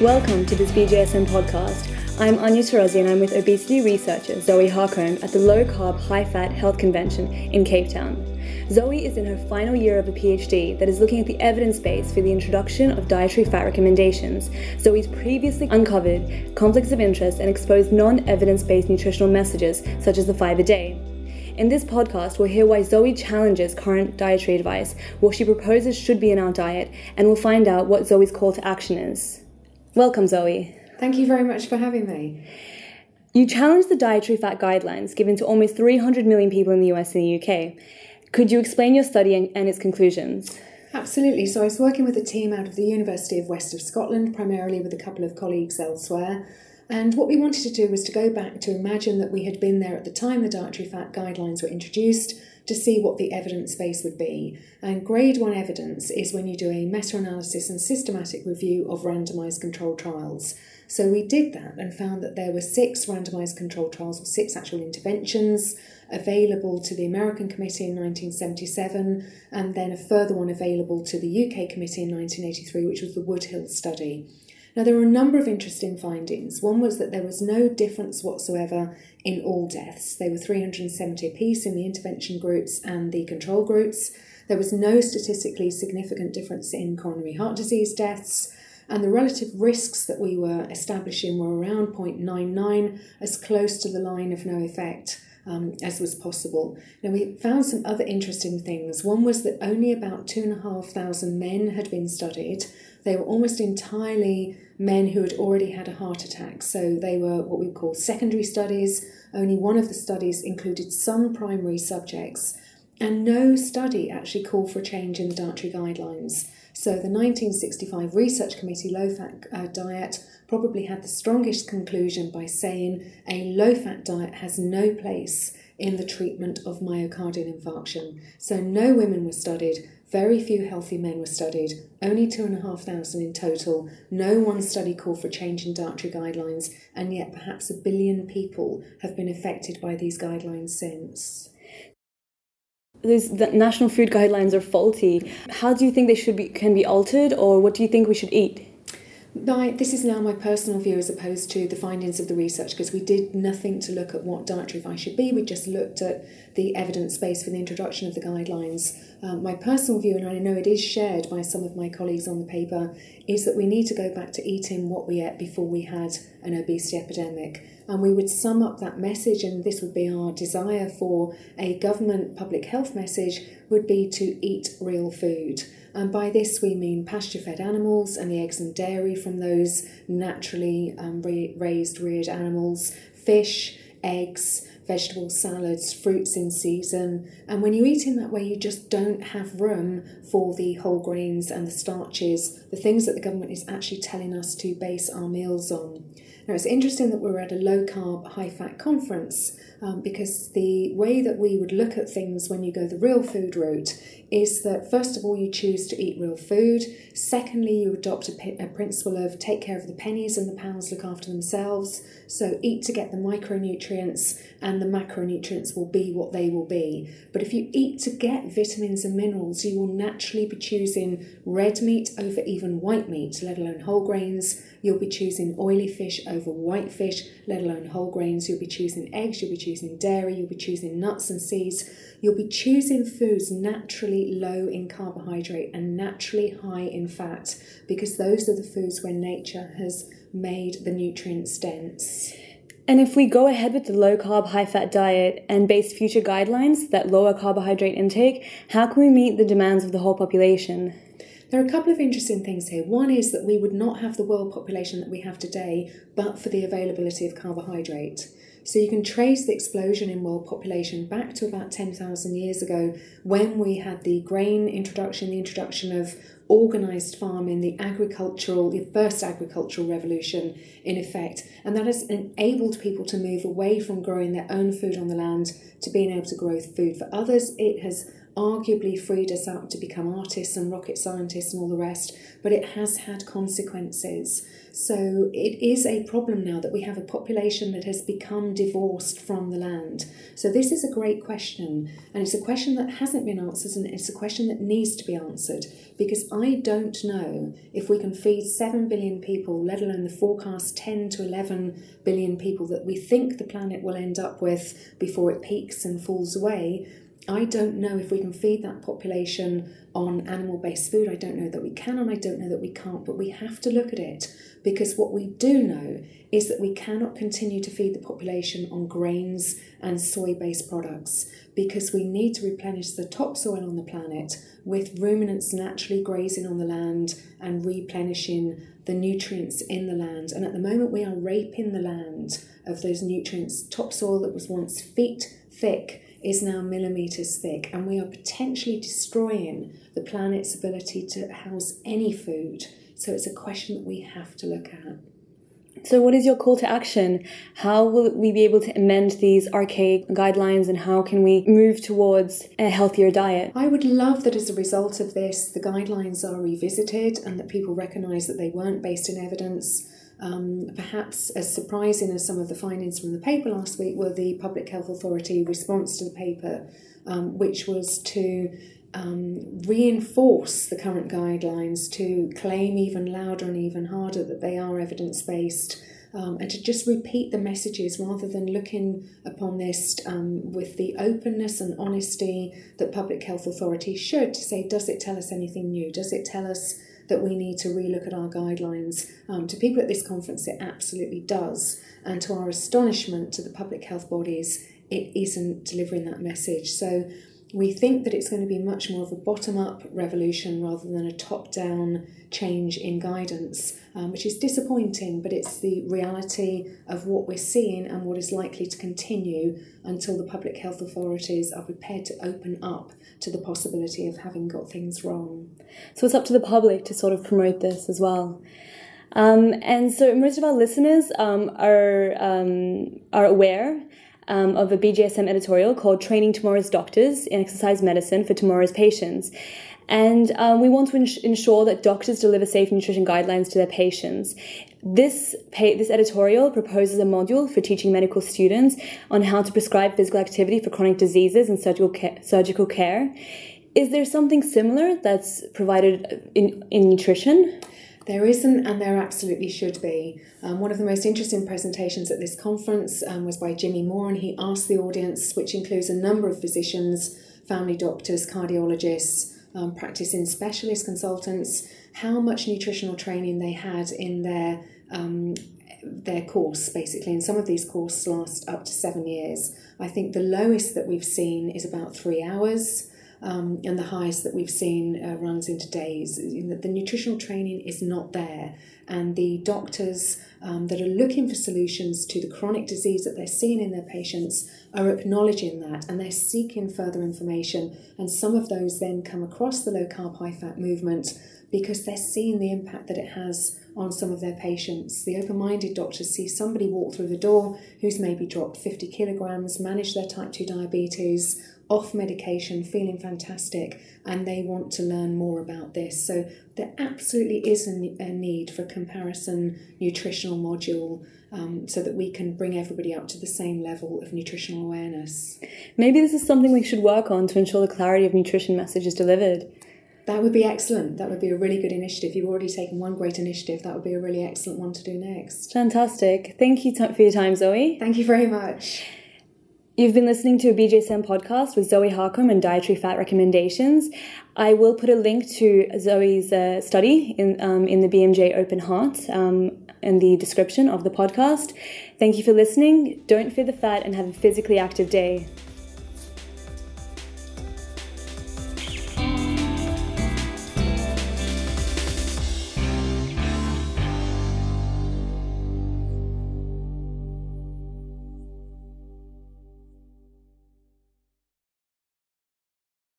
Welcome to this BJSM podcast. I'm Ania Tarazi and I'm with obesity researcher Zoe Harcombe at the Low Carb High Fat Health Convention in Cape Town. Zoe is in her final year of a PhD that is looking at the evidence base for the introduction of dietary fat recommendations. Zoe's previously uncovered conflicts of interest and exposed non evidence based nutritional messages, such as the five a day. In this podcast, we'll hear why Zoe challenges current dietary advice, what she proposes should be in our diet, and we'll find out what Zoe's call to action is. Welcome, Zoe. Thank you very much for having me. You challenged the dietary fat guidelines given to almost 300 million people in the US and the UK. Could you explain your study and its conclusions? Absolutely. So, I was working with a team out of the University of West of Scotland, primarily with a couple of colleagues elsewhere. And what we wanted to do was to go back to imagine that we had been there at the time the dietary fat guidelines were introduced to see what the evidence base would be. And grade one evidence is when you do a meta analysis and systematic review of randomized controlled trials. So we did that and found that there were six randomized controlled trials, or six actual interventions available to the American Committee in 1977, and then a further one available to the UK Committee in 1983, which was the Woodhill study. Now, there were a number of interesting findings. One was that there was no difference whatsoever in all deaths. They were 370 apiece in the intervention groups and the control groups. There was no statistically significant difference in coronary heart disease deaths. And the relative risks that we were establishing were around 0.99, as close to the line of no effect um, as was possible. Now, we found some other interesting things. One was that only about 2,500 men had been studied. They were almost entirely men who had already had a heart attack. So they were what we call secondary studies. Only one of the studies included some primary subjects, and no study actually called for a change in the dietary guidelines. So the 1965 Research Committee low fat uh, diet probably had the strongest conclusion by saying a low fat diet has no place in the treatment of myocardial infarction. So no women were studied, very few healthy men were studied, only 2,500 in total. No one study called for change in dietary guidelines, and yet perhaps a billion people have been affected by these guidelines since. These, the national food guidelines are faulty. How do you think they should be can be altered, or what do you think we should eat? My, this is now my personal view as opposed to the findings of the research because we did nothing to look at what dietary advice should be. We just looked at the evidence base for the introduction of the guidelines. Um, my personal view, and I know it is shared by some of my colleagues on the paper, is that we need to go back to eating what we ate before we had an obesity epidemic. And we would sum up that message, and this would be our desire for a government public health message, would be to eat real food. And by this we mean pasture fed animals and the eggs and dairy from those naturally um, raised, reared animals, fish, eggs, vegetable salads, fruits in season. And when you eat in that way, you just don't have room for the whole grains and the starches, the things that the government is actually telling us to base our meals on. Now, it's interesting that we're at a low carb, high fat conference um, because the way that we would look at things when you go the real food route is that first of all, you choose to eat real food. Secondly, you adopt a, a principle of take care of the pennies and the pounds look after themselves. So, eat to get the micronutrients, and the macronutrients will be what they will be. But if you eat to get vitamins and minerals, you will naturally be choosing red meat over even white meat, let alone whole grains. You'll be choosing oily fish over white fish, let alone whole grains. You'll be choosing eggs, you'll be choosing dairy, you'll be choosing nuts and seeds. You'll be choosing foods naturally low in carbohydrate and naturally high in fat because those are the foods where nature has made the nutrients dense. And if we go ahead with the low carb, high fat diet and base future guidelines that lower carbohydrate intake, how can we meet the demands of the whole population? There are a couple of interesting things here. One is that we would not have the world population that we have today but for the availability of carbohydrate. So you can trace the explosion in world population back to about 10,000 years ago when we had the grain introduction, the introduction of organised farming, the agricultural, the first agricultural revolution in effect. And that has enabled people to move away from growing their own food on the land to being able to grow food for others. It has arguably freed us up to become artists and rocket scientists and all the rest, but it has had consequences. So it is a problem now that we have a population that has become divorced from the land. So this is a great question, and it's a question that hasn't been answered, and it's a question that needs to be answered because I don't know if we can feed 7 billion people, let alone the forecast 10 to 11 billion people that we think the planet will end up with before it peaks and falls away I don't know if we can feed that population on animal based food. I don't know that we can, and I don't know that we can't, but we have to look at it because what we do know is that we cannot continue to feed the population on grains and soy based products because we need to replenish the topsoil on the planet with ruminants naturally grazing on the land and replenishing the nutrients in the land. And at the moment, we are raping the land of those nutrients. Topsoil that was once feet thick is now millimetres thick, and we are potentially destroying the planet's ability to house any food. So it's a question that we have to look at. So, what is your call to action? How will we be able to amend these archaic guidelines and how can we move towards a healthier diet? I would love that as a result of this, the guidelines are revisited and that people recognise that they weren't based in evidence um, perhaps as surprising as some of the findings from the paper last week were the Public Health Authority response to the paper, um, which was to um, reinforce the current guidelines, to claim even louder and even harder that they are evidence based. Um, and to just repeat the messages rather than looking upon this um, with the openness and honesty that public health authorities should to say, does it tell us anything new? Does it tell us that we need to relook at our guidelines. Um, to people at this conference, it absolutely does. And to our astonishment, to the public health bodies, it isn't delivering that message. So we think that it's going to be much more of a bottom up revolution rather than a top down change in guidance, um, which is disappointing, but it's the reality of what we're seeing and what is likely to continue until the public health authorities are prepared to open up to the possibility of having got things wrong. So it's up to the public to sort of promote this as well. Um, and so most of our listeners um, are um, are aware um, of a BJSM editorial called "Training Tomorrow's Doctors in Exercise Medicine for Tomorrow's Patients," and um, we want to ins- ensure that doctors deliver safe nutrition guidelines to their patients. This, this editorial proposes a module for teaching medical students on how to prescribe physical activity for chronic diseases and surgical care, surgical care. Is there something similar that's provided in, in nutrition? There isn't, and there absolutely should be. Um, one of the most interesting presentations at this conference um, was by Jimmy Moore, and he asked the audience, which includes a number of physicians, family doctors, cardiologists, um, practicing specialist consultants, how much nutritional training they had in their um, their course basically. And some of these courses last up to seven years. I think the lowest that we've seen is about three hours um, and the highest that we've seen uh, runs into days the nutritional training is not there and the doctors um, that are looking for solutions to the chronic disease that they're seeing in their patients are acknowledging that and they're seeking further information and some of those then come across the low carb high fat movement because they're seeing the impact that it has on some of their patients. The open minded doctors see somebody walk through the door who's maybe dropped 50 kilograms, managed their type 2 diabetes, off medication, feeling fantastic, and they want to learn more about this. So there absolutely is a, need for a comparison nutritional module um, so that we can bring everybody up to the same level of nutritional awareness. Maybe this is something we should work on to ensure the clarity of nutrition message is delivered. That would be excellent. That would be a really good initiative. You've already taken one great initiative. That would be a really excellent one to do next. Fantastic. Thank you for your time, Zoe. Thank you very much. You've been listening to a BJSM podcast with Zoe Harcombe and Dietary Fat Recommendations. I will put a link to Zoe's uh, study in, um, in the BMJ Open Heart um, in the description of the podcast. Thank you for listening. Don't fear the fat and have a physically active day.